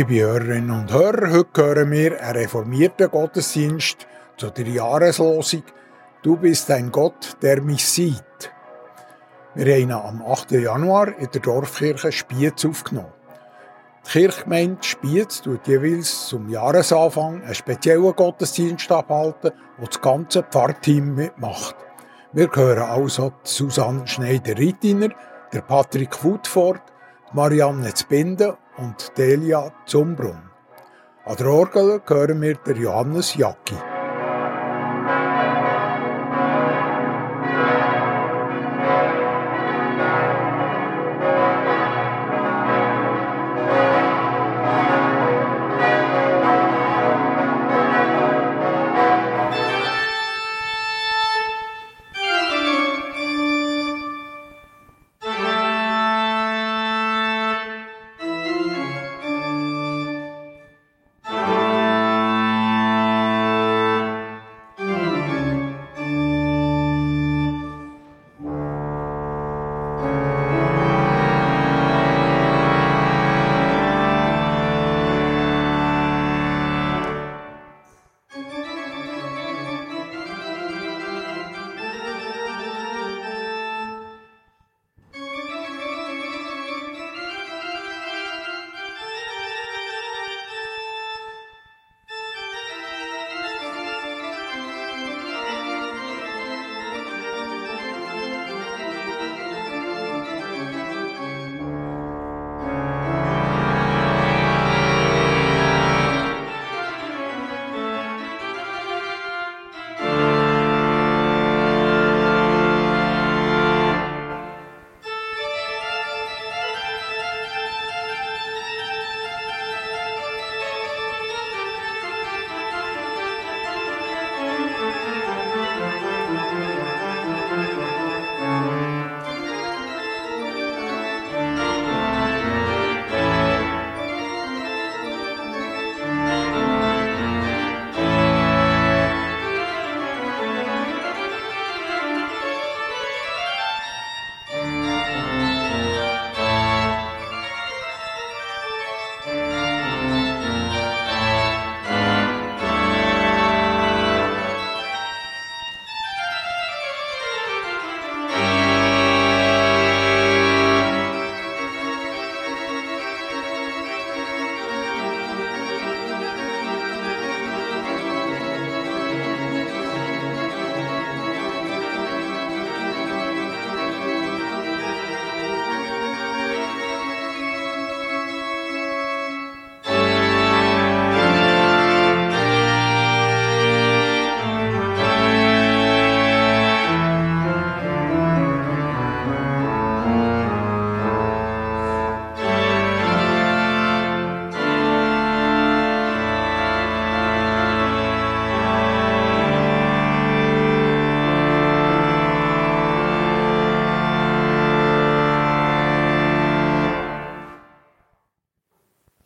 Liebe Hörerinnen und Hörer, heute hören wir einen reformierten Gottesdienst zu der Jahreslosung Du bist ein Gott, der mich sieht. Wir haben ihn am 8. Januar in der Dorfkirche Spiez aufgenommen. Die Kirchgemeinde Spiez tut jeweils zum Jahresanfang einen speziellen Gottesdienst abhalten, wo das ganze Pfarrteam mitmacht. Wir hören also Susanne Schneider-Rittiner, der Patrick Woodford, Marianne Zbinden und Delia Zumbrunn. An der Orgel hören wir der Johannes Jacki.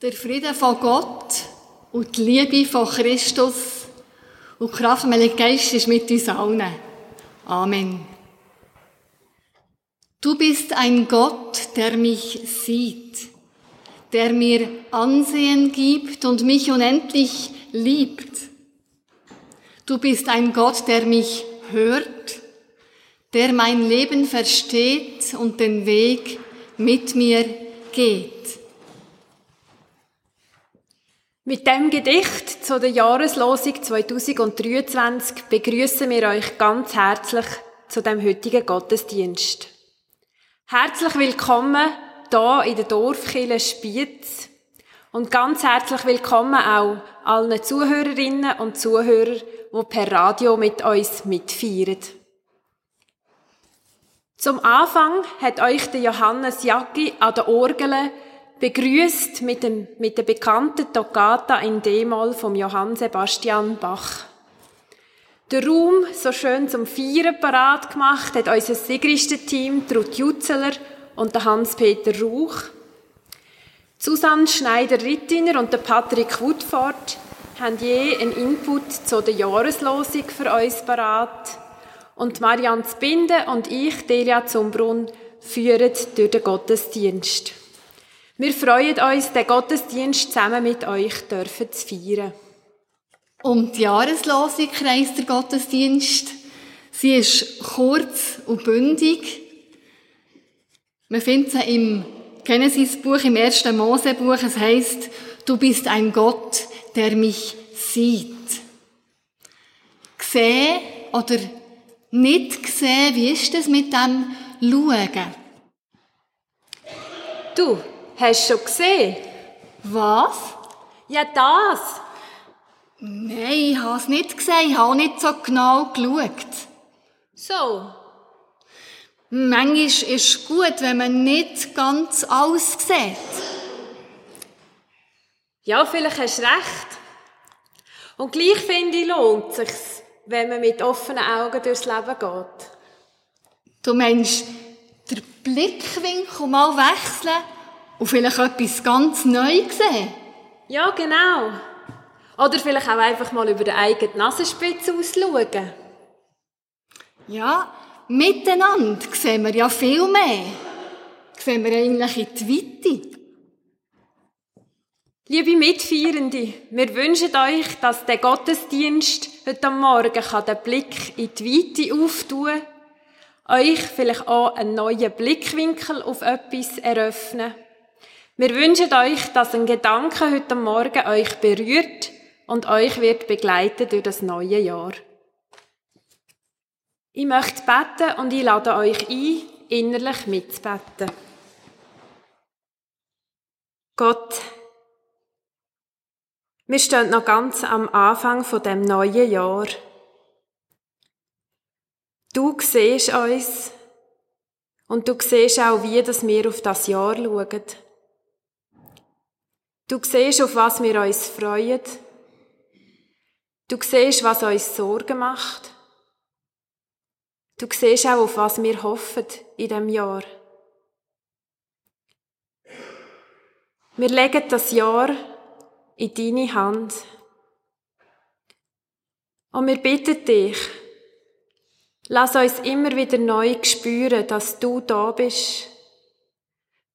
Der Friede von Gott und die Liebe von Christus und die Kraft des Geistes ist mit uns allen. Amen. Du bist ein Gott, der mich sieht, der mir Ansehen gibt und mich unendlich liebt. Du bist ein Gott, der mich hört, der mein Leben versteht und den Weg mit mir geht. Mit dem Gedicht zu der Jahreslosung 2023 begrüßen wir euch ganz herzlich zu dem heutigen Gottesdienst. Herzlich willkommen hier in der Dorfkirche Spiez und ganz herzlich willkommen auch allen Zuhörerinnen und Zuhörern, die per Radio mit uns mitfeiern. Zum Anfang hat euch der Johannes Jacki an der Orgel begrüßt mit, dem, mit der bekannten Toccata in D-Moll vom Johann Sebastian Bach. Der Raum so schön zum Feiern parat gemacht hat unser Sigristen-Team Trud Jutzeler und Hans-Peter Rauch. Susanne Schneider-Rittiner und Patrick Woodford haben je einen Input zu der Jahreslosung für uns parat. Und Marianne Zbinde und ich, Delia Zumbrunn, führen durch den Gottesdienst. Wir freuen uns, den Gottesdienst zusammen mit euch dürfen zu feiern. Um die Jahreslosung kreist der Gottesdienst. Sie ist kurz und bündig. Man findet sie im Genesis-Buch, im ersten Mose-Buch. Es heißt, du bist ein Gott, der mich sieht. Gesehen oder nicht gesehen, wie ist das mit dem Schauen? Du, hast du schon gesehen? Was? Ja, das. Nein, ich habe es nicht gesehen, ich habe nicht so genau geschaut. So. Manchmal ist es gut, wenn man nicht ganz alles sieht. Ja, vielleicht hast du recht. Und gleich finde ich, lohnt es sich, wenn man mit offenen Augen durchs Leben geht. Du meinst, der Blickwinkel mal wechseln und vielleicht etwas ganz Neues sehen? Ja, genau. Oder vielleicht auch einfach mal über die eigene Nasenspitze ausschauen. Ja, miteinander sehen wir ja viel mehr. Sehen wir eigentlich in die Weite. Liebe Mitfeierende, wir wünschen euch, dass der Gottesdienst heute Morgen den Blick in die Weite auftun kann, euch vielleicht auch einen neuen Blickwinkel auf etwas eröffnen. Wir wünschen euch, dass ein Gedanke heute Morgen euch berührt und euch wird begleiten durch das neue Jahr. Ich möchte beten und ich lade euch ein, innerlich mitzubeten. Gott, wir stehen noch ganz am Anfang von dem neuen Jahr. Du siehst uns und du siehst auch, wie wir auf das Jahr schauen. Du siehst, auf was wir uns freuen. Du siehst, was uns Sorgen macht. Du siehst auch, auf was wir hoffen in dem Jahr. Wir legen das Jahr in deine Hand. Und wir bitten dich, lass uns immer wieder neu spüren, dass du da bist,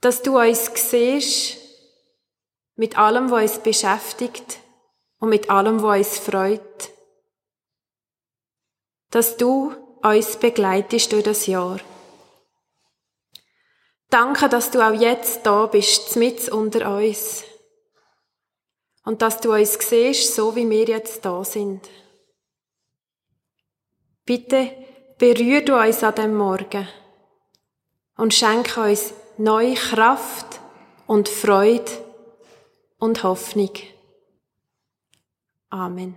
dass du uns siehst, mit allem, was uns beschäftigt und mit allem, was uns freut. Dass du uns begleitest durch das Jahr. Danke, dass du auch jetzt da bist, mit unter uns und dass du uns siehst, so wie wir jetzt da sind. Bitte berühr du uns an dem Morgen und schenke uns neue Kraft und Freude und Hoffnung. Amen.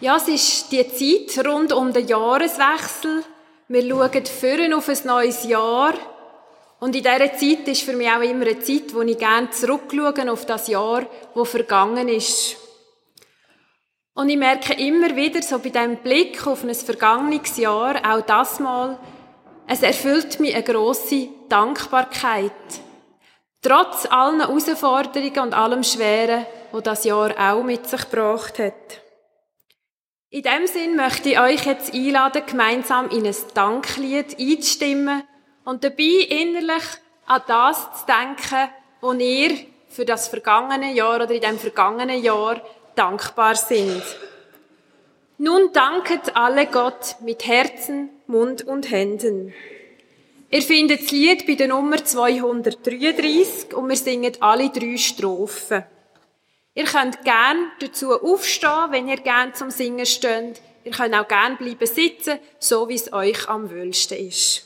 Ja, es ist die Zeit rund um den Jahreswechsel. Wir schauen vorne auf ein neues Jahr und in dieser Zeit ist für mich auch immer eine Zeit, wo ich gerne zurückschaue auf das Jahr, wo vergangen ist. Und ich merke immer wieder, so bei diesem Blick auf ein vergangenes Jahr, auch das Mal, es erfüllt mich eine grosse Dankbarkeit. Trotz allen Herausforderungen und allem Schweren, wo das Jahr auch mit sich gebracht hat. In dem Sinn möchte ich euch jetzt einladen, gemeinsam in ein Danklied einzustimmen, und dabei innerlich an das zu denken, wo ihr für das vergangene Jahr oder in dem vergangenen Jahr dankbar sind. Nun danket alle Gott mit Herzen, Mund und Händen. Ihr findet das Lied bei der Nummer 233 und wir singen alle drei Strophen. Ihr könnt gern dazu aufstehen, wenn ihr gern zum Singen steht. Ihr könnt auch gern bleiben sitzen, so wie es euch am wöhlsten ist.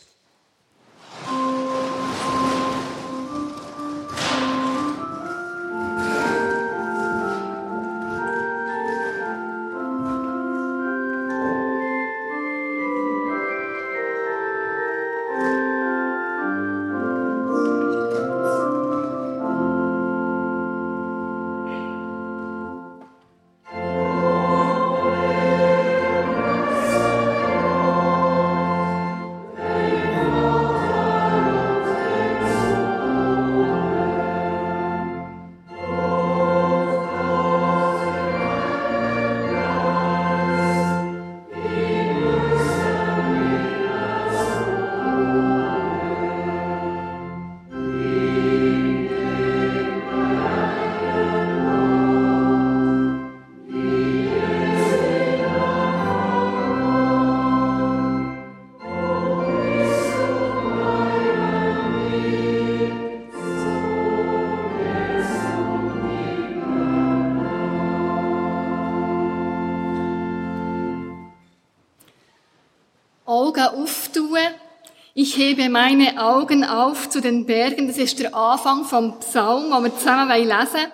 Hebe meine Augen auf zu den Bergen. Das ist der Anfang vom Psalm, den wir zusammen lesen wollen.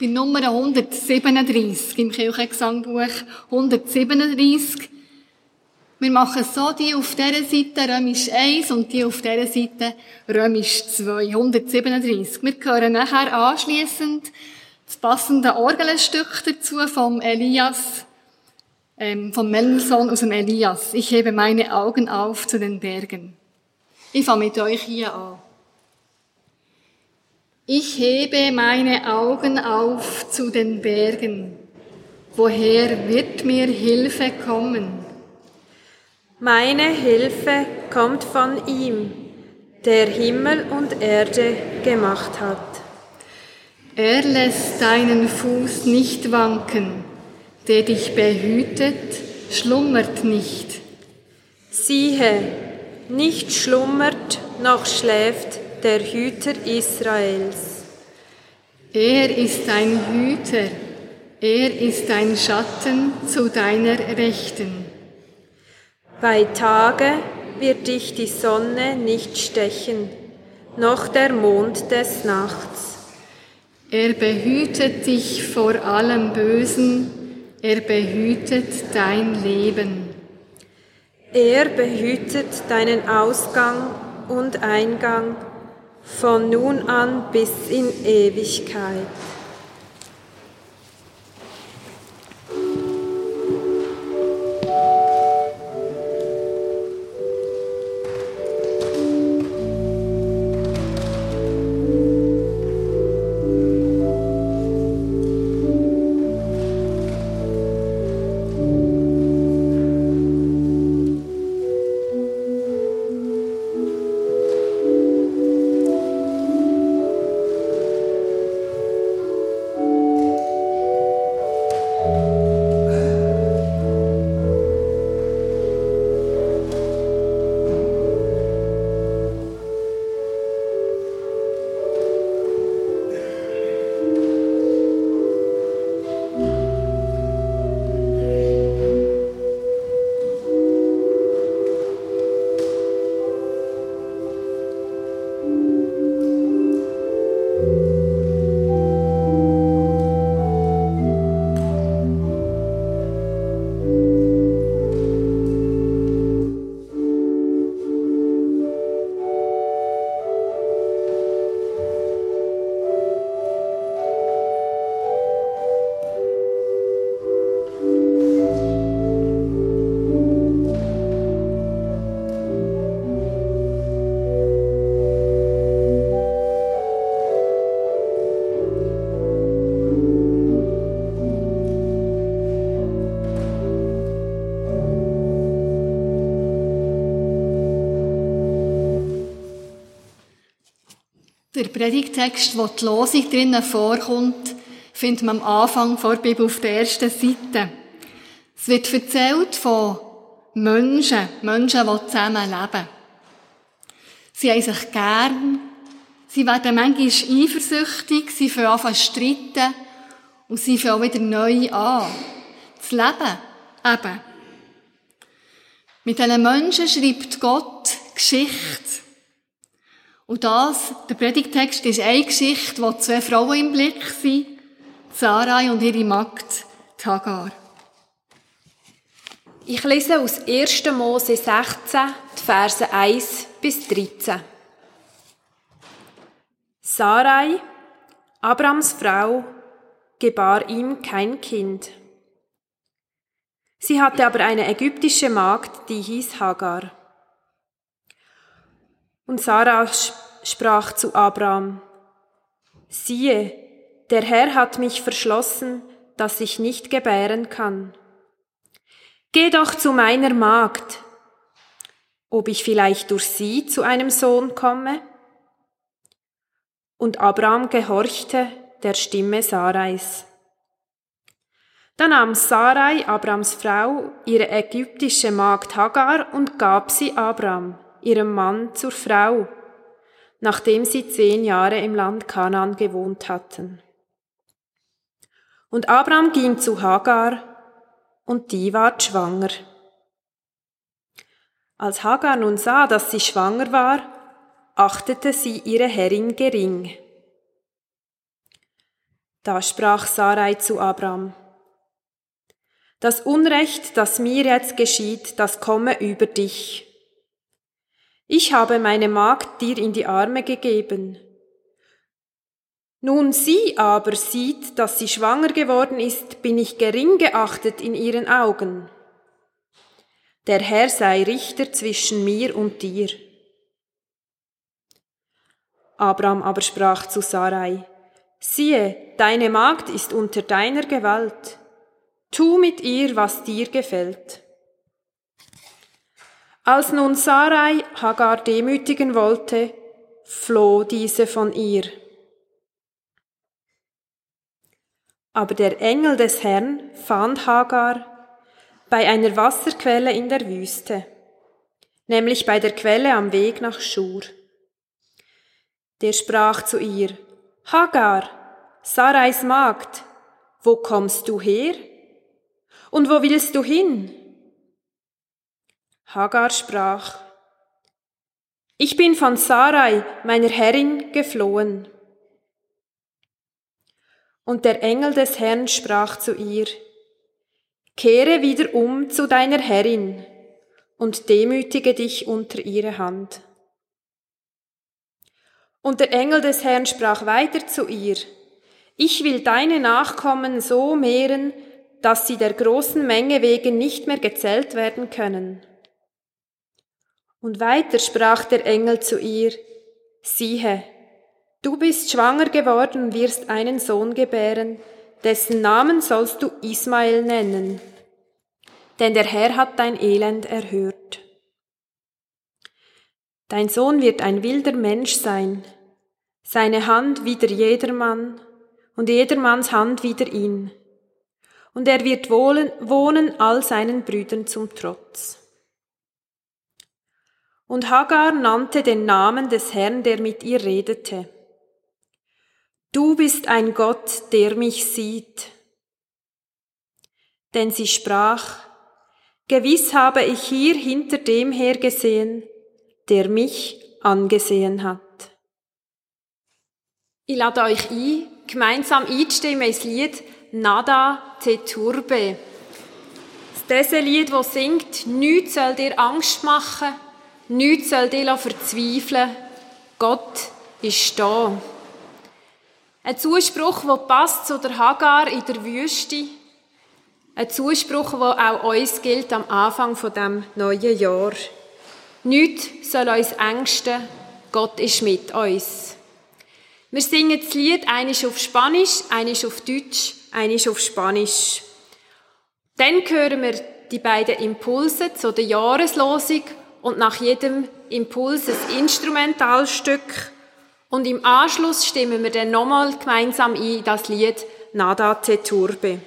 Bei Nummer 137 im Kirchengesangbuch. 137. Wir machen so, die auf dieser Seite Römisch 1 und die auf dieser Seite Römisch 2. 137. Wir hören nachher anschliessend das passende Orgelstück dazu vom Elias, ähm, vom Mendelssohn aus dem Elias. Ich hebe meine Augen auf zu den Bergen. Ich fange mit euch hier an. Ich hebe meine Augen auf zu den Bergen. Woher wird mir Hilfe kommen? Meine Hilfe kommt von ihm, der Himmel und Erde gemacht hat. Er lässt deinen Fuß nicht wanken, der dich behütet, schlummert nicht. Siehe, nicht schlummert noch schläft der Hüter Israels. Er ist ein Hüter, er ist ein Schatten zu deiner Rechten. Bei Tage wird dich die Sonne nicht stechen, noch der Mond des Nachts. Er behütet dich vor allem Bösen, er behütet dein Leben. Er behütet deinen Ausgang und Eingang von nun an bis in Ewigkeit. Der Predigtext, wo die Losung drinnen vorkommt, findet man am Anfang vor der Bibel auf der ersten Seite. Es wird erzählt von Menschen, Menschen, die zusammen leben. Sie haben sich gern, sie werden manchmal eifersüchtig, sie fangen an zu streiten und sie fangen wieder neu an. Das Leben eben. Mit diesen Menschen schreibt Gott Geschichte. Und das, der Predigtext ist eine Geschichte, wo zwei Frauen im Blick sind, Sarai und ihre Magd, Hagar. Ich lese aus 1. Mose 16, die Verse 1 bis 13. Sarai, Abrams Frau, gebar ihm kein Kind. Sie hatte aber eine ägyptische Magd, die hieß Hagar. Und Sarah sprach zu Abraham, siehe, der Herr hat mich verschlossen, dass ich nicht gebären kann. Geh doch zu meiner Magd, ob ich vielleicht durch sie zu einem Sohn komme? Und Abraham gehorchte der Stimme Sarais. Da nahm Sarai, Abrams Frau, ihre ägyptische Magd Hagar und gab sie Abraham ihrem Mann zur Frau, nachdem sie zehn Jahre im Land Kanaan gewohnt hatten. Und Abraham ging zu Hagar, und die ward schwanger. Als Hagar nun sah, dass sie schwanger war, achtete sie ihre Herrin gering. Da sprach Sarai zu Abraham, das Unrecht, das mir jetzt geschieht, das komme über dich. Ich habe meine Magd dir in die Arme gegeben. Nun sie aber sieht, dass sie schwanger geworden ist, bin ich gering geachtet in ihren Augen. Der Herr sei Richter zwischen mir und dir. Abraham aber sprach zu Sarai, siehe, deine Magd ist unter deiner Gewalt Tu mit ihr, was dir gefällt. Als nun Sarai Hagar demütigen wollte, floh diese von ihr. Aber der Engel des Herrn fand Hagar bei einer Wasserquelle in der Wüste, nämlich bei der Quelle am Weg nach Schur. Der sprach zu ihr, Hagar, Sarais Magd, wo kommst du her? Und wo willst du hin? Hagar sprach, Ich bin von Sarai, meiner Herrin, geflohen. Und der Engel des Herrn sprach zu ihr, Kehre wieder um zu deiner Herrin und demütige dich unter ihre Hand. Und der Engel des Herrn sprach weiter zu ihr, Ich will deine Nachkommen so mehren, dass sie der großen Menge wegen nicht mehr gezählt werden können. Und weiter sprach der Engel zu ihr, siehe, du bist schwanger geworden und wirst einen Sohn gebären, dessen Namen sollst du Ismael nennen, denn der Herr hat dein Elend erhört. Dein Sohn wird ein wilder Mensch sein, seine Hand wider jedermann und jedermanns Hand wider ihn und er wird wohnen, wohnen all seinen Brüdern zum Trotz. Und Hagar nannte den Namen des Herrn, der mit ihr redete. Du bist ein Gott, der mich sieht. Denn sie sprach, Gewiss habe ich hier hinter dem her gesehen, der mich angesehen hat. Ich lade euch ein, gemeinsam einzustimmen ins Lied Nada te turbe. Das Lied, das singt, nichts soll dir Angst machen, nichts soll dir verzweifeln. Gott ist da. Ein Zuspruch, der passt zu der Hagar in der Wüste. Ein Zuspruch, der auch uns gilt am Anfang von dem neuen Jahr. Nichts soll uns ängsten, Gott ist mit uns. Wir singen das Lied eines auf Spanisch, eines auf Deutsch eines auf Spanisch. Dann hören wir die beiden Impulse zu der Jahreslosung und nach jedem Impuls ein Instrumentalstück. Und im Anschluss stimmen wir dann nochmal gemeinsam ein das Lied Nada te Turbe.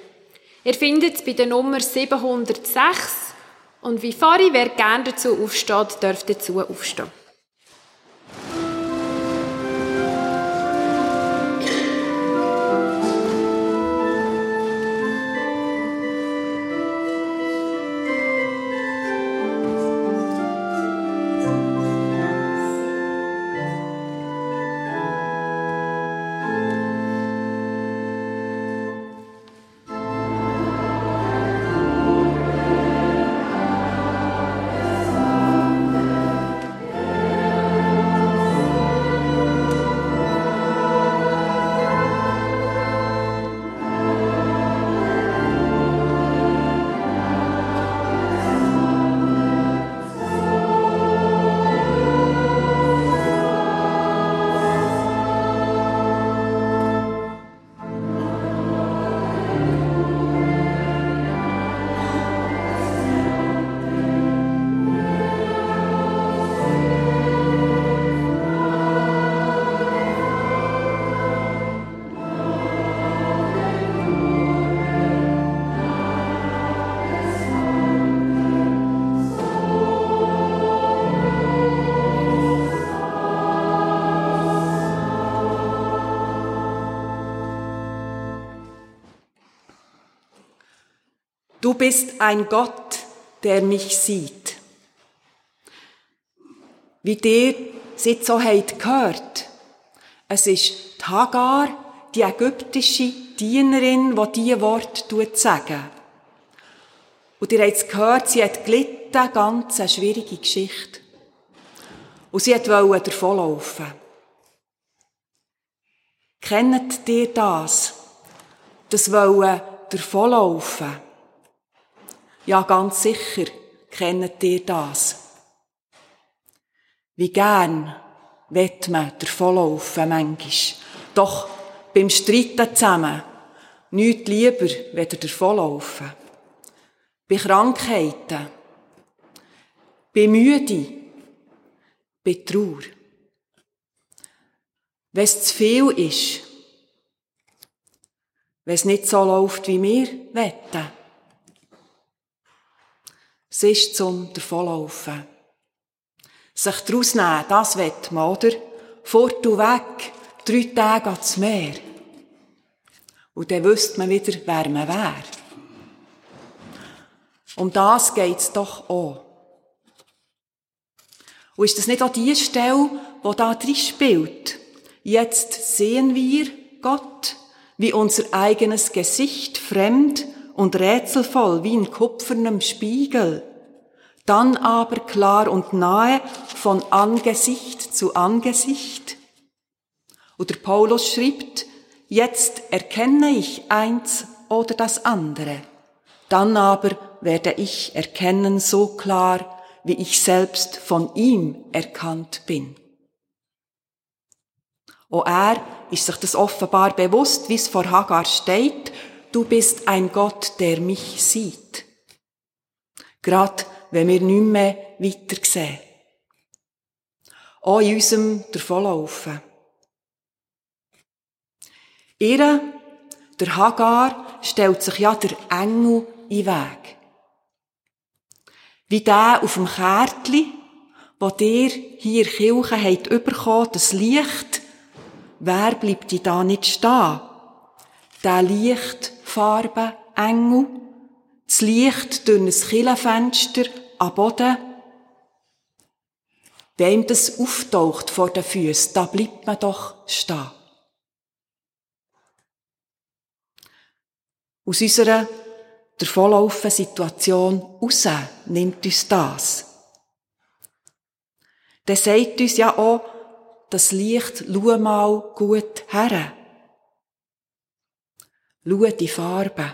Ihr findet es bei der Nummer 706 und wie vorhin, wer gerne dazu aufsteht, dürfte dazu aufstehen. Du bist ein Gott, der mich sieht. wie es jetzt so habt gehört. Es ist die Hagar, die ägyptische Dienerin, die diese Worte sagen. Und ihr habt es gehört, sie hat gelitten, ganz eine schwierige Geschichte. Und sie wollte davonlaufen. Kennt ihr das? Das Wollen davonlaufen? Ja, ganz sicher kennt ihr das. Wie gern wird man davonlaufen, manchmal. Doch beim Streiten zusammen nichts lieber weder davonlaufen. Bei Krankheiten, bei Müde, bei Trauer. Wenn es zu viel ist, wenn es nicht so läuft, wie wir wetten. Es ist zum Davonlaufen. Sich daraus nehmen, das wett man, oder? Fort und weg, drei Tage ans Meer. Und dann wüsste man wieder, wer man wäre. Um das geht's doch auch. Und ist das nicht auch die Stelle, wo da drin spielt? Jetzt sehen wir Gott, wie unser eigenes Gesicht fremd und rätselvoll wie in kupfernem Spiegel, dann aber klar und nahe von Angesicht zu Angesicht. Oder Paulus schreibt, jetzt erkenne ich eins oder das andere, dann aber werde ich erkennen so klar, wie ich selbst von ihm erkannt bin. Auch er ist sich das offenbar bewusst, wie es vor Hagar steht, du bist ein Gott, der mich sieht. Gerade wenn wir nicht mehr weiter sehen. Auch in unserem Davonlaufen. Ihr, der Hagar, stellt sich ja der Engel in Weg. Wie der auf dem Kärtli, wo dir hier Kirche habt bekommen, das Licht, wer bleibt da nicht stehen? Der Lichtfarbe Engel, das Licht durch ein Killenfenster am Boden. Wem das auftaucht vor den Füßen, da bleibt man doch stehen. Aus unserer davonlaufen Situation raus nimmt uns das. Der sagt uns ja auch, das Licht, schau mal gut her. Schau die Farbe.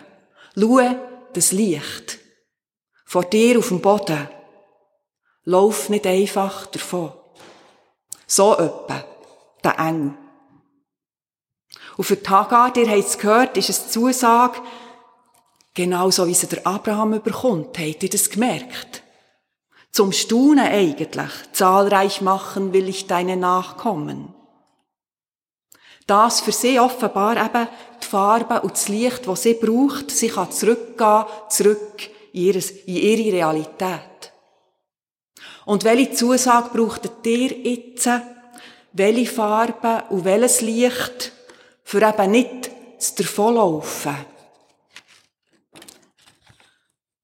Schau das Licht. Vor dir auf dem Boden. Lauf nicht einfach davon. So öppe, der Engel. Und für die Hagar, ihr habt es gehört, ist es Zusage, genauso wie sie der Abraham überkommt. Habt ihr das gemerkt? Zum Staunen eigentlich. Zahlreich machen will ich deine Nachkommen. Das für sie offenbar eben die Farbe und das Licht, das sie braucht. Sie kann zurückgehen, zurück in, ihre Realität. Und welche Zusage braucht ihr jetzt? Welche Farbe und welches Licht für eben nicht zu davonlaufen?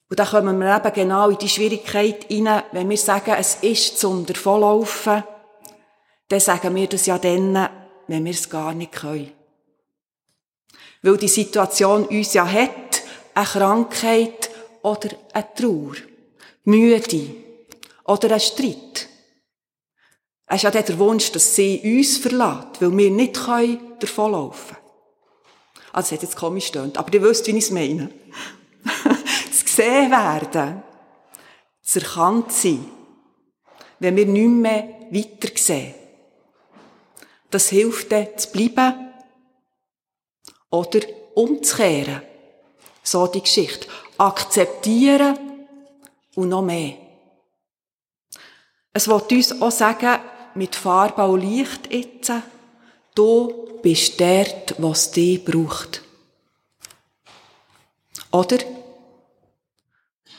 Und da kommen wir eben genau in die Schwierigkeit rein, wenn wir sagen, es ist zum Davonlaufen, dann sagen wir das ja dann, wenn wir es gar nicht können. Weil die Situation uns ja hat, eine Krankheit oder eine Trauer, Müde oder ein Streit. Es ist ja der Wunsch, dass sie uns verlässt, weil wir nicht davonlaufen können. Also, es hat jetzt komisch stöhnt, aber ihr wisst, wie ich es meine gesehen werden, zu erkannt sein, wenn wir nicht mehr weiter sehen. Das hilft dann zu bleiben oder umzukehren. So die Geschichte. Akzeptieren und noch mehr. Es wird uns auch sagen, mit Farbe und Licht jetzt, du bist dort, was dich braucht. Oder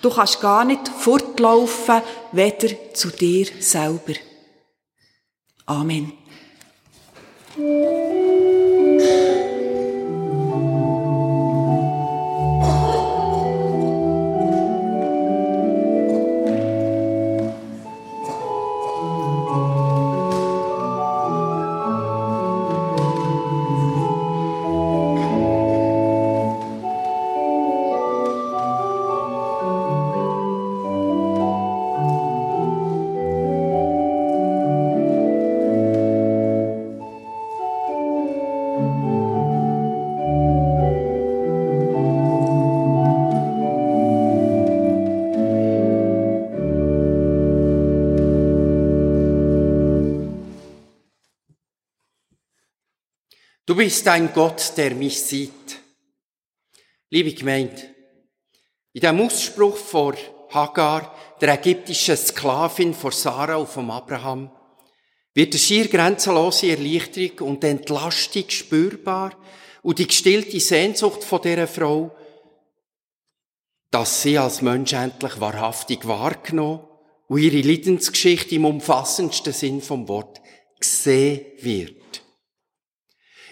Du kannst gar nicht fortlaufen, weder zu dir selber. Amen. Du bist ein Gott, der mich sieht. Liebe Gemeinde, in dem Ausspruch vor Hagar, der ägyptischen Sklavin vor Sarah und vom Abraham, wird eine schier grenzenlose Erleichterung und Entlastung spürbar und die gestillte Sehnsucht von dieser Frau, dass sie als Mensch endlich wahrhaftig wahrgenommen und ihre Leidensgeschichte im umfassendsten Sinn vom Wort gesehen wird.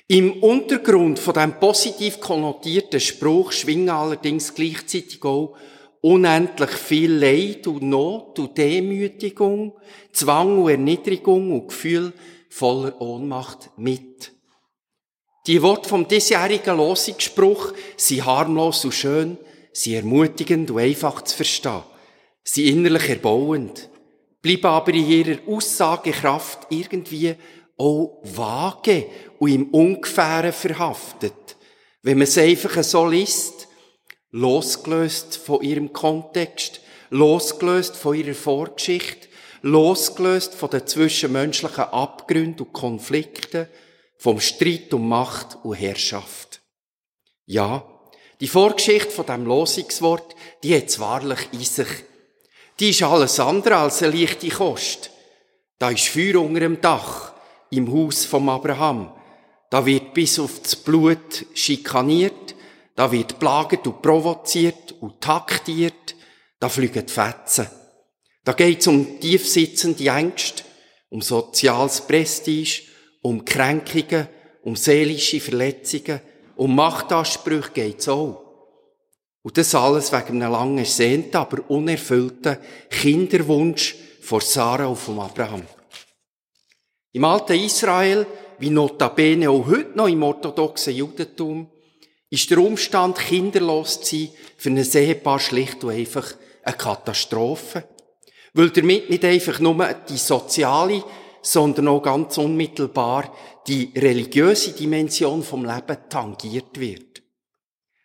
Im Untergrund von dem positiv konnotierten Spruch schwingen allerdings gleichzeitig auch unendlich viel Leid und Not und Demütigung, Zwang und Erniedrigung und Gefühl voller Ohnmacht mit. Die Worte vom diesjährigen Losungsspruch sind harmlos und schön, sie ermutigend und einfach zu verstehen, sie innerlich erbauend, bleiben aber in ihrer Aussagekraft irgendwie auch vage und im Ungefähren verhaftet. Wenn man es einfach so liest, losgelöst von ihrem Kontext, losgelöst von ihrer Vorgeschichte, losgelöst von den zwischenmenschlichen Abgründen und Konflikten, vom Streit um Macht und Herrschaft. Ja, die Vorgeschichte von dem Losungswort, die hat es wahrlich in sich. Die ist alles andere als eine leichte Kost. Da ist Feuer unter dem Dach im Haus vom Abraham. Da wird bis auf das Blut schikaniert, da wird plagt und provoziert und taktiert, da fliegen Fetzen. Da geht's um tiefsitzende Ängste, um soziales Prestige, um Kränkungen, um seelische Verletzungen, um Machtansprüche geht's auch. Und das alles wegen einem langen ersehnten, aber unerfüllten Kinderwunsch vor Sarah und vom Abraham. Im alten Israel, wie notabene auch heute noch im orthodoxen Judentum, ist der Umstand, kinderlos zu sein, für ein Ehepaar schlicht und einfach eine Katastrophe. Weil damit nicht einfach nur die soziale, sondern auch ganz unmittelbar die religiöse Dimension vom Leben tangiert wird.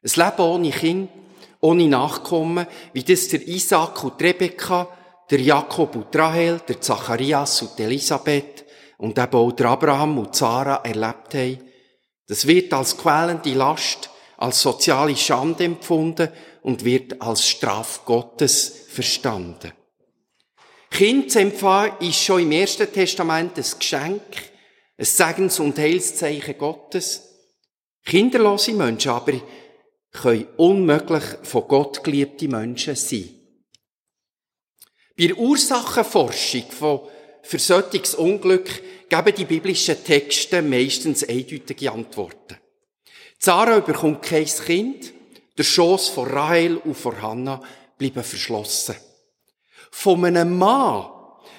Ein Leben ohne Kind, ohne Nachkommen, wie das der Isaac und Rebekka, der Jakob und Rahel, der Zacharias und Elisabeth, und eben auch der Abraham und Sarah erlebt haben. Das wird als quälende Last, als soziale Schande empfunden und wird als Straf Gottes verstanden. Kind zu empfangen ist schon im Ersten Testament ein Geschenk, ein Segens- und Heilszeichen Gottes. Kinderlose Menschen aber können unmöglich von Gott geliebte Menschen sein. Bei der Ursachenforschung von für solches Unglück geben die biblischen Texte meistens eindeutige Antworten. Sarah bekommt kein Kind, der Schoß von Rahel und von Hannah bleiben verschlossen. Von einem Mann,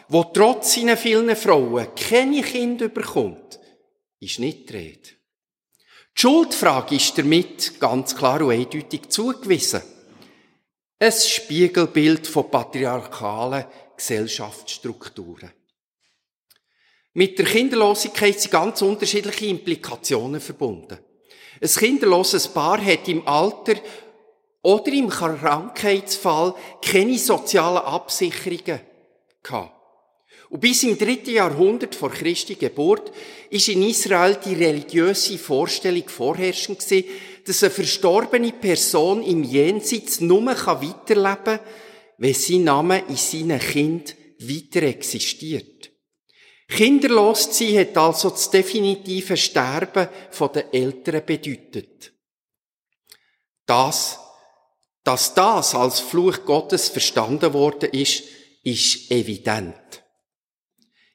der trotz seiner vielen Frauen keine Kinder bekommt, ist nicht die Rede. Die Schuldfrage ist damit ganz klar und eindeutig zugewiesen. Ein Spiegelbild von patriarchalen Gesellschaftsstrukturen. Mit der Kinderlosigkeit sind ganz unterschiedliche Implikationen verbunden. Ein kinderloses Paar hat im Alter oder im Krankheitsfall keine sozialen Absicherungen gehabt. Und bis im dritten Jahrhundert vor Christi Geburt ist in Israel die religiöse Vorstellung vorherrschend gewesen, dass eine verstorbene Person im Jenseits nur weiterleben kann, wenn sein Name in seinem Kind weiter existiert. Kinderlos zu sein hat also das definitive Sterben der Eltern bedeutet. Das, dass das als Fluch Gottes verstanden worden ist, ist evident.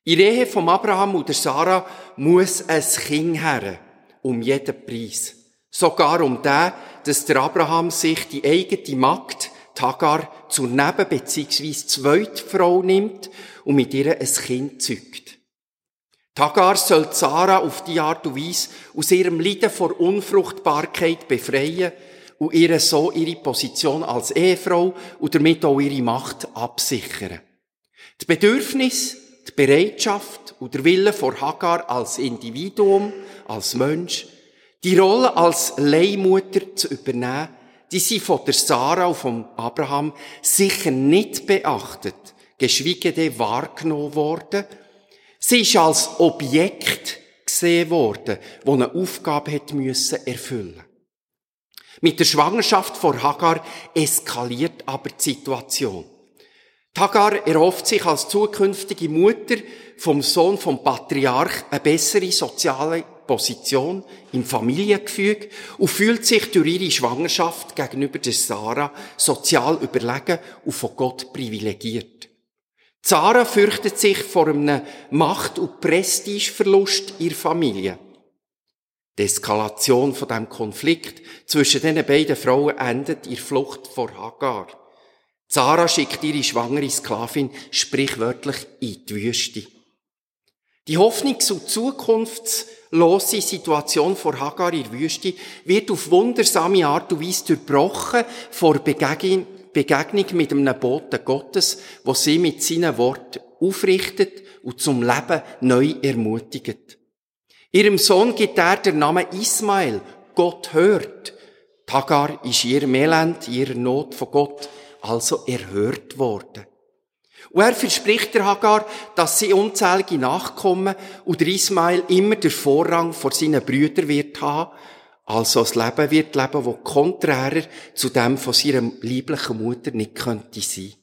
In der Ehe von Abraham und Sarah muss ein Kind her, um jeden Preis. Sogar um den, dass der Abraham sich die eigene Magd, Tagar, zur Neben- bzw. Zweitfrau nimmt und mit ihr ein Kind zeugt. Tagar soll Sarah auf die Art und Weise aus ihrem Leiden vor Unfruchtbarkeit befreien und ihr so ihre Position als Ehefrau und damit auch ihre Macht absichern. Die Bedürfnis, die Bereitschaft und der Wille vor Hagar als Individuum, als Mensch, die Rolle als Leihmutter zu übernehmen, die sie von der Sarah und vom Abraham sicher nicht beachtet, geschweige denn wahrgenommen worden Sie ist als Objekt gesehen worden, wo eine Aufgabe hat müssen erfüllen. Mit der Schwangerschaft vor Hagar eskaliert aber die Situation. Hagar erhofft sich als zukünftige Mutter vom Sohn vom Patriarch eine bessere soziale Position im Familiengefüge und fühlt sich durch ihre Schwangerschaft gegenüber der Sarah sozial überlegen und von Gott privilegiert. Sarah fürchtet sich vor einem Macht- und Prestigeverlust ihrer Familie. Die Eskalation von dem Konflikt zwischen diesen beiden Frauen endet in Flucht vor Hagar. Sarah schickt ihre schwangere Sklavin sprichwörtlich in die Wüste. Die hoffnungs- und zukunftslose Situation vor Hagar in der Wüste wird auf wundersame Art und Weise durchbrochen vor Begegnung, Begegnung mit einem Boten Gottes, wo sie mit seinen Worten aufrichtet und zum Leben neu ermutigt. Ihrem Sohn gibt er den Namen Ismael, Gott hört. Hagar ist ihrem Elend, ihrer Not von Gott also erhört worden. Und er verspricht der Hagar, dass sie unzählige Nachkommen und der Ismael immer den Vorrang vor seinen Brüdern wird haben, also ein Leben wird leben, wo konträrer zu dem von seiner lieblichen Mutter nicht könnte sein.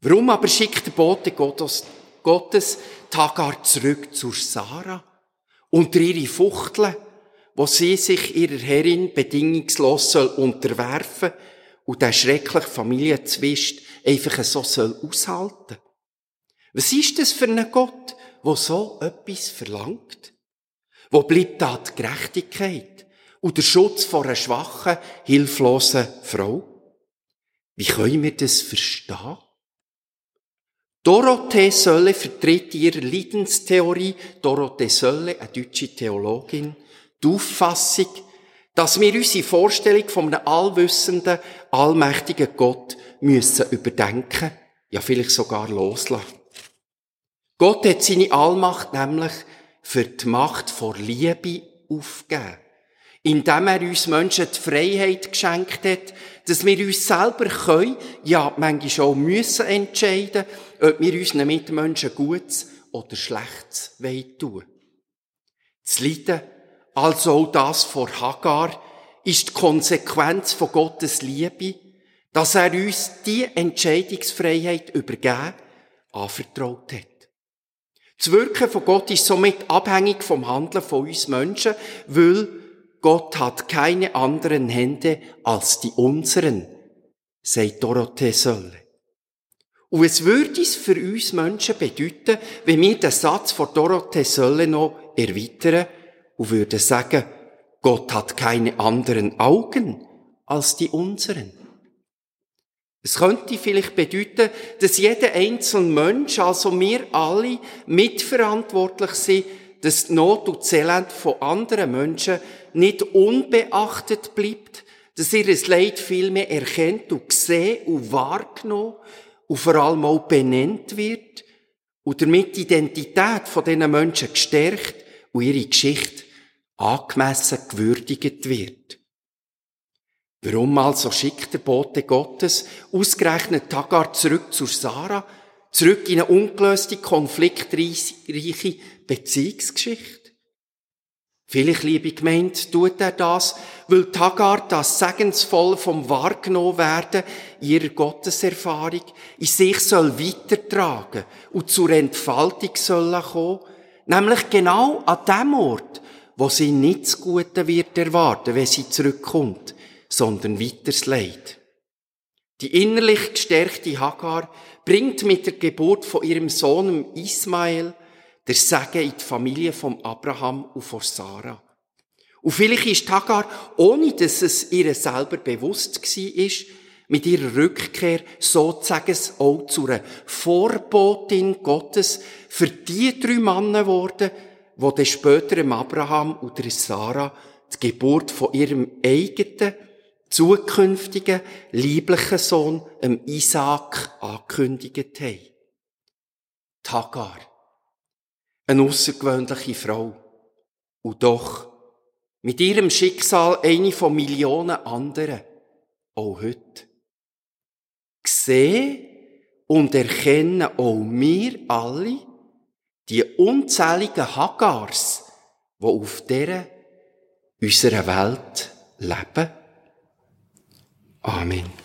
Warum aber schickt der Bote Gottes, Gottes Hagar zurück zur Sarah? Unter ihre Fuchteln, wo sie sich ihrer Herrin bedingungslos soll unterwerfen und der schreckliche Familienzwist einfach so soll aushalten. Was ist das für ein Gott, wo so etwas verlangt? Wo bleibt da die Gerechtigkeit und der Schutz vor einer schwachen, hilflosen Frau? Wie können wir das verstehen? Dorothee Sölle vertritt ihre Leidenstheorie, Dorothee Sölle, eine deutsche Theologin, die Auffassung, dass wir unsere Vorstellung von einem allwissenden, allmächtigen Gott müssen überdenken, ja vielleicht sogar loslassen. Gott hat seine Allmacht nämlich für die Macht vor Liebe aufgegeben indem er uns Menschen die Freiheit geschenkt hat, dass wir uns selber können, ja, manchmal auch müssen entscheiden, ob wir unseren Mitmenschen Gutes oder Schlechtes tun Das Leiden, also auch das vor Hagar, ist die Konsequenz von Gottes Liebe, dass er uns die Entscheidungsfreiheit übergeben, anvertraut hat. Das Wirken von Gott ist somit abhängig vom Handeln von uns Menschen, weil Gott hat keine anderen Hände als die unseren, sagt Dorothee Sölle. Und es würde es für uns Menschen bedeuten, wenn wir den Satz von Dorothee Sölle noch erweitern und würden sagen, Gott hat keine anderen Augen als die unseren. Es könnte vielleicht bedeuten, dass jeder einzelne Mensch, also wir alle, mitverantwortlich sind, dass die Not und das Elend von anderen Menschen nicht unbeachtet bleibt, dass ihr das Leid vielmehr erkennt und gesehen und wahrgenommen und vor allem auch benennt wird und damit die Identität von diesen Menschen gestärkt und ihre Geschichte angemessen gewürdigt wird. Warum also schickt der Bote Gottes ausgerechnet Hagar zurück zu Sarah, zurück in eine ungelöste, konfliktreiche Beziehungsgeschichte? Vielleicht, liebe Gemeinde, tut er das, weil Tagar das Segensvoll vom wahrgenommen werden ihrer Gotteserfahrung in sich soll weitertragen und zur Entfaltung soll kommen, nämlich genau an dem Ort, wo sie nicht das Gute wird erwarten, wenn sie zurückkommt, sondern weiteres Leid. Die innerlich gestärkte Hagar bringt mit der Geburt von ihrem Sohn Ismael der Segen in die Familie von Abraham und von Sarah. Und vielleicht ist Hagar, ohne dass es ihr selber bewusst war, mit ihrer Rückkehr sozusagen auch zu einer Vorbotin Gottes für die drei Männer geworden, wo dann später dem Abraham und der Sarah die Geburt von ihrem eigenen, zukünftigen, lieblichen Sohn, dem Isaac, angekündigt haben. Hagar eine außergewöhnliche Frau. Und doch, mit ihrem Schicksal eine von Millionen anderen, auch heute. Sehen und erkennen auch wir alle, die unzähligen Hagars, die auf dieser unserer Welt leben. Amen.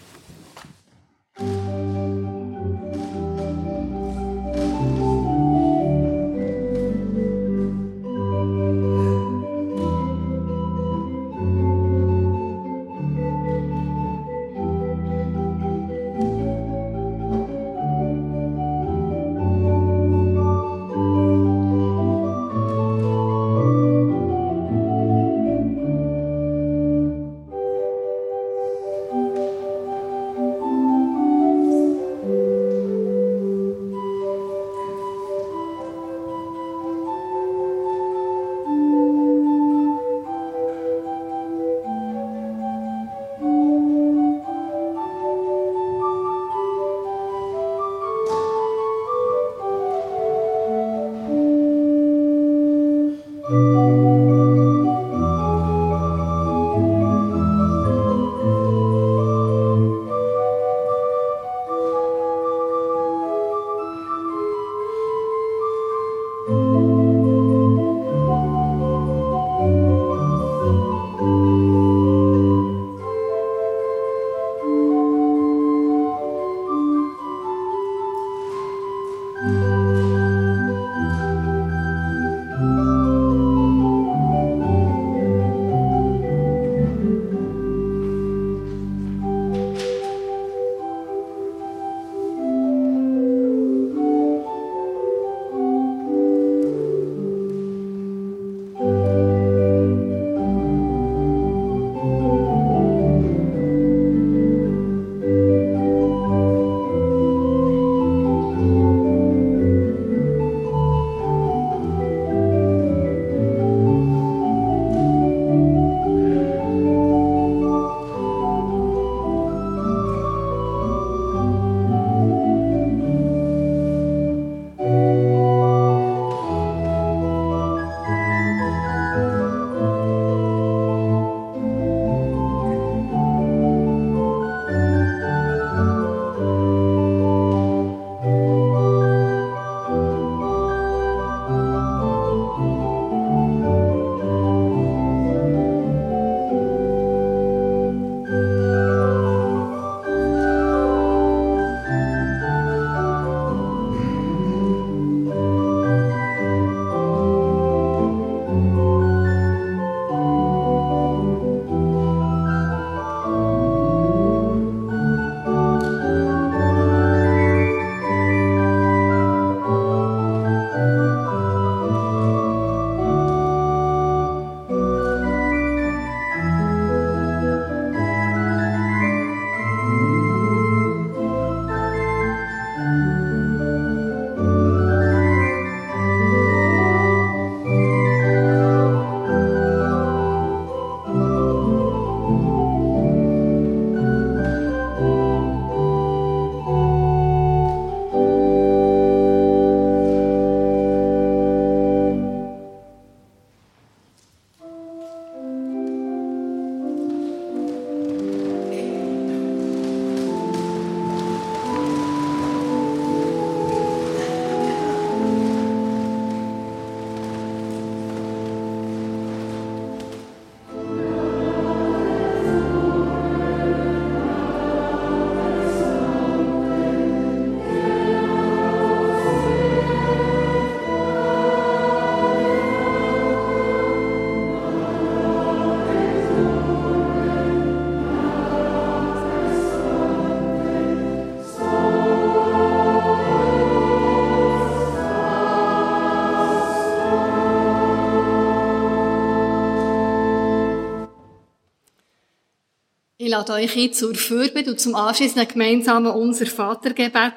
Ich lade euch ein zur Fürbitte und zum anschließenden gemeinsamen Unser Vatergebet.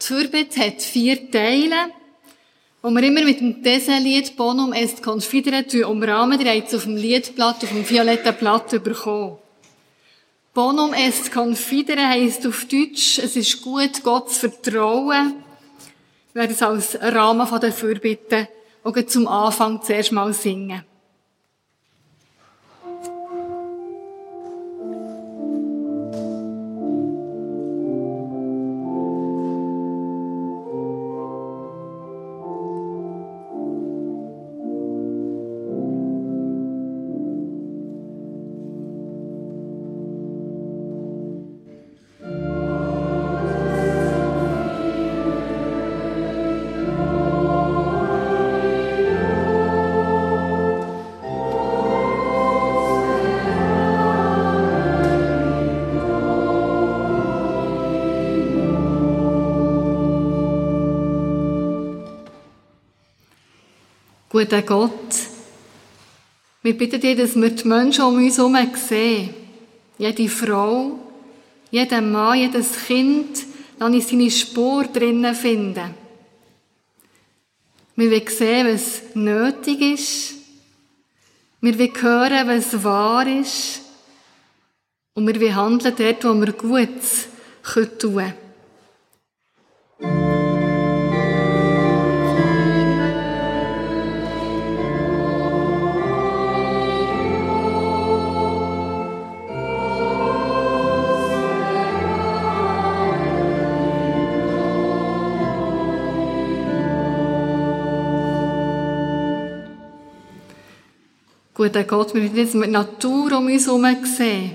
Die Fürbitte hat vier Teile, wo wir immer mit dem Desenlied Bonum est confidere umrahmen. Habt es auf dem Liedblatt, auf dem violetten Blatt bekommen. Bonum est confidere heisst auf Deutsch, es ist gut, Gott zu vertrauen. Wir werden es als Rahmen der Fürbitte auch zum Anfang zuerst mal singen. Guter Gott, wir bitten dich, dass wir die Menschen um uns herum sehen. Jede Frau, jeder Mann, jedes Kind, dann ist seine Spur drinnen finden. Wir wollen sehen, was nötig ist. Wir wollen hören, was wahr ist. Und wir wollen handeln dort, wo wir Gutes tun können. Guter Gott, wir wollen jetzt mit Natur um uns herum sehen,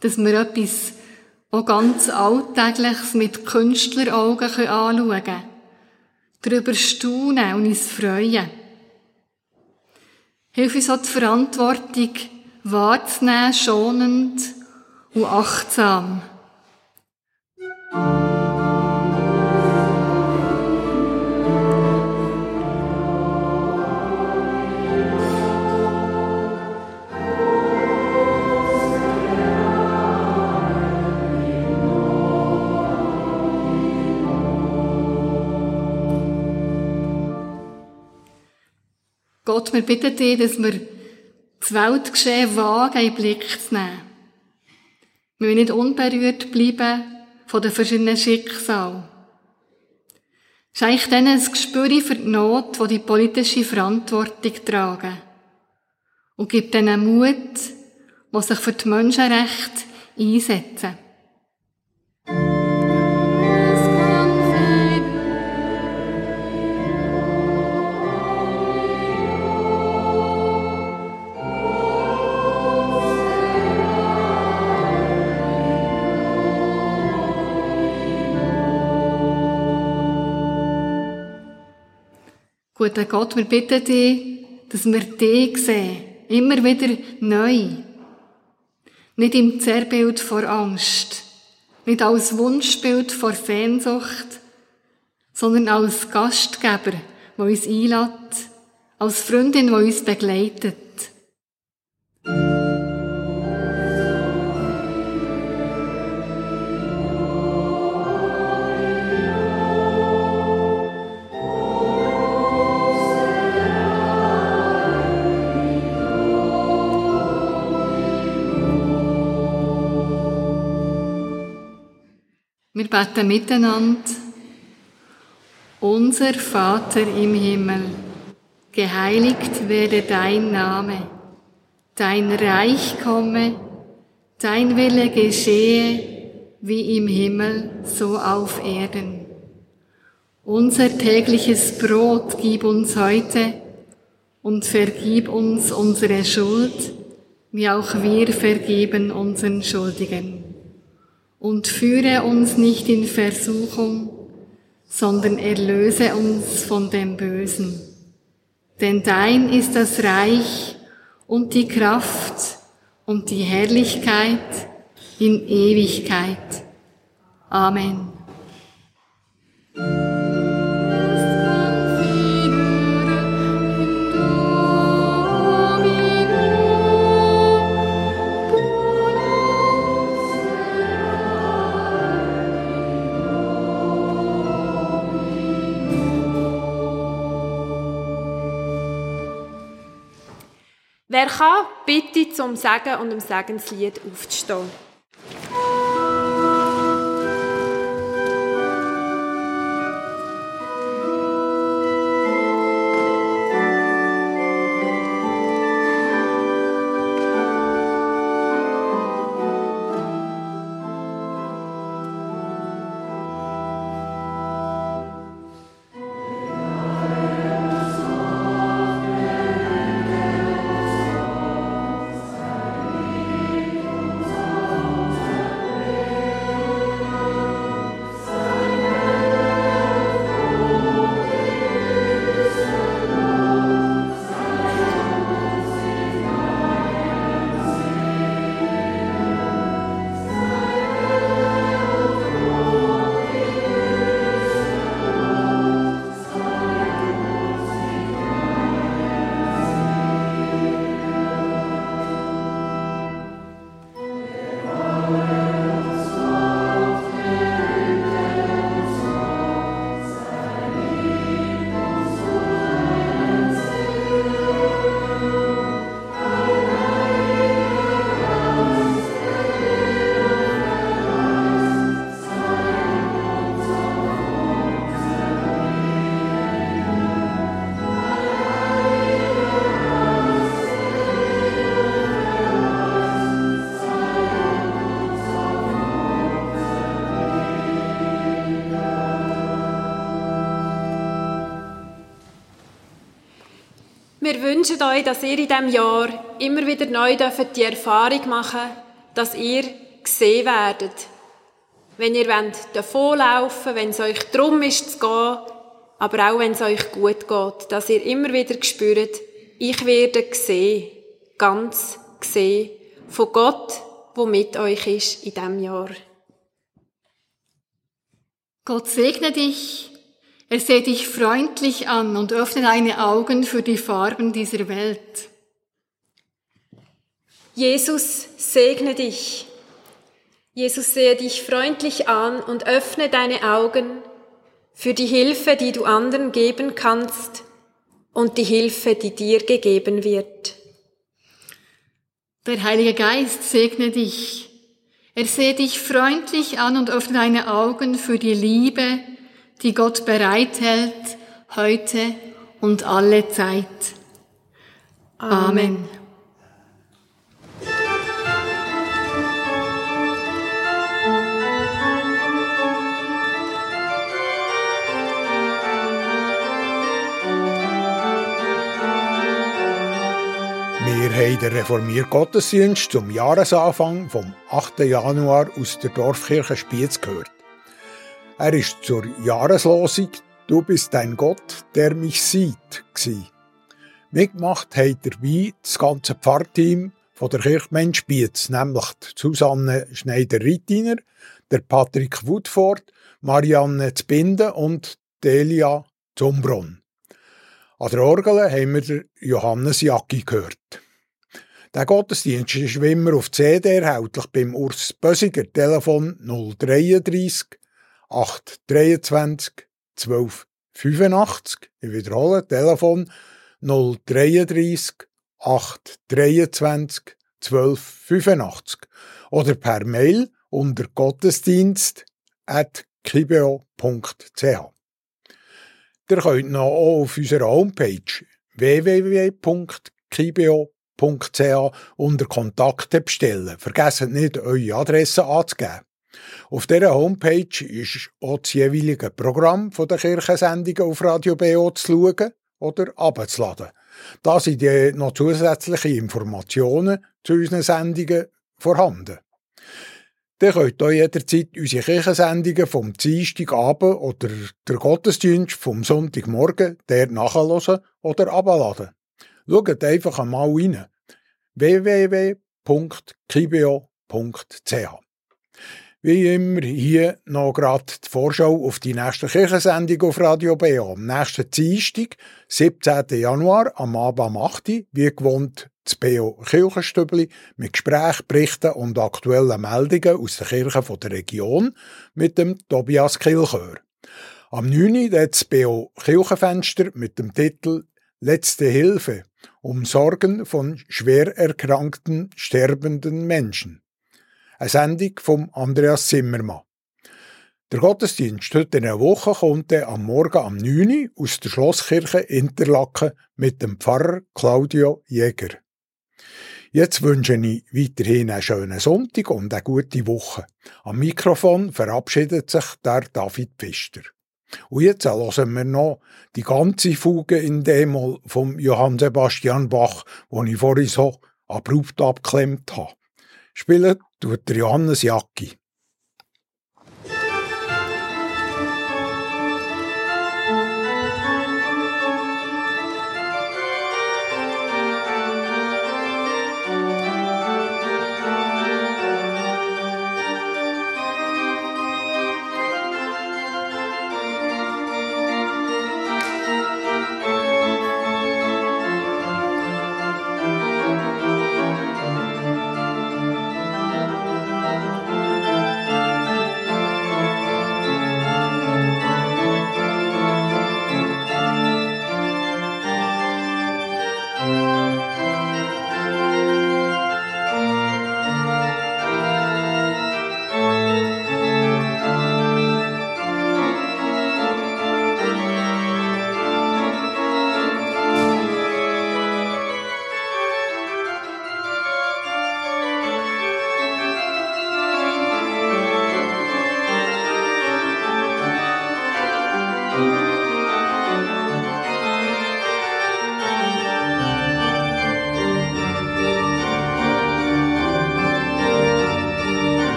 dass wir etwas auch ganz Alltägliches mit Künstleraugen anschauen können, darüber staunen und uns freuen. Hilf uns auch die Verantwortung wahrzunehmen, schonend und achtsam. Gott, wir bitten dich, dass wir das Weltgeschehen wagen, in den Blick zu nehmen. Wir wollen nicht unberührt bleiben von den verschiedenen Schicksalen. Schenk denen ein Gespür für die Not, die die politische Verantwortung tragen. Und gib ihnen Mut, die sich für die Menschenrechte einsetzen. Guter Gott, wir bitten dich, dass wir dich sehen. Immer wieder neu. Nicht im Zerrbild vor Angst. Nicht als Wunschbild vor Sehnsucht. Sondern als Gastgeber, der uns einlädt. Als Freundin, die uns begleitet. Wir beten miteinander. Unser Vater im Himmel, geheiligt werde dein Name, dein Reich komme, dein Wille geschehe, wie im Himmel, so auf Erden. Unser tägliches Brot gib uns heute und vergib uns unsere Schuld, wie auch wir vergeben unseren Schuldigen und führe uns nicht in Versuchung, sondern erlöse uns von dem Bösen. Denn dein ist das Reich und die Kraft und die Herrlichkeit in Ewigkeit. Amen. Wer kann, bitte zum Segen und dem Segenslied aufzustehen. Wünschen euch, dass ihr in diesem Jahr immer wieder neu dürft die Erfahrung machen dass ihr gesehen werdet. Wenn ihr wollt, wenn es euch drum ist zu gehen, aber auch wenn es euch gut geht, dass ihr immer wieder spürt, ich werde gesehen, ganz gesehen, von Gott, wo mit euch ist in diesem Jahr. Gott segne dich, er seht dich freundlich an und öffne deine Augen für die Farben dieser Welt. Jesus segne dich. Jesus sehe dich freundlich an und öffne deine Augen für die Hilfe, die du anderen geben kannst und die Hilfe, die dir gegeben wird. Der Heilige Geist segne dich. Er sehe dich freundlich an und öffne deine Augen für die Liebe, die Gott bereithält, heute und alle Zeit. Amen. Wir haben den reformierten Gottesdienst zum Jahresanfang vom 8. Januar aus der Dorfkirche Spiez gehört. Er ist zur Jahreslosung Du bist ein Gott, der mich sieht, gsi. Mitgemacht hat dabei das ganze Pfarrteam von der Kirchgemeinde Spiez, nämlich Susanne Schneider-Rittiner, der Patrick Woodford, Marianne Zbinden und Delia Zumbronn. An der Orgel haben wir Johannes Jacki gehört. Der Gottesdienst ist wie immer auf CD erhältlich beim Urs Bösiger Telefon 033 823 1285. Ich wiederhole, Telefon 033 823 1285 oder per Mail unter gottesdienst at kibeo.ch. Ihr könnt noch auf unserer Homepage www.kibeo.ch unter Kontakte bestellen. Vergesst nicht, eure Adresse anzugeben. Auf dieser Homepage ist auch das jeweilige Programm der Kirchensendungen auf Radio BO zu schauen oder abzuladen. Da sind noch zusätzliche Informationen zu unseren Sendungen vorhanden. Ihr könnt auch jederzeit unsere Kirchensendungen vom Dienstagabend oder der Gottesdienst vom Sonntagmorgen der nachhören oder abladen. Schaut einfach einmal rein. www.kibio.ch Wie immer hier noch gerade die Vorschau auf die nächste Kirchensendung auf Radio BO. Am nächsten Dienstag, 17. Januar, am Abend am 8. wie gewohnt das BO Kirchenstübli mit Gesprächen, Berichten und aktuellen Meldungen aus der Kirche der Region mit dem Tobias Kilchör. Am 9. das BO Kirchenfenster mit dem Titel Letzte Hilfe um Sorgen von schwer erkrankten, sterbenden Menschen. Eine Sendung von Andreas Zimmermann. Der Gottesdienst heute in einer Woche kommt am Morgen am 9. aus der Schlosskirche Interlaken mit dem Pfarrer Claudio Jäger. Jetzt wünsche ich weiterhin einen schönen Sonntag und eine gute Woche. Am Mikrofon verabschiedet sich der David Pfister. Und jetzt hören wir noch die ganze Fuge in D-Moll vom Johann Sebastian Bach, wo ich vorhin so abrupt abgeklemmt habe. Spielen tut der Johannes Jacki.